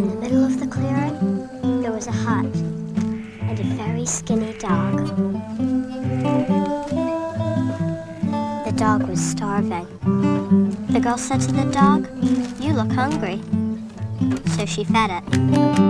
In the middle of the clearing, there was a hut and a very skinny dog. The dog was starving. The girl said to the dog, You look hungry. So she fed it.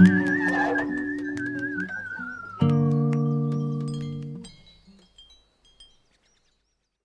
Yaga's house.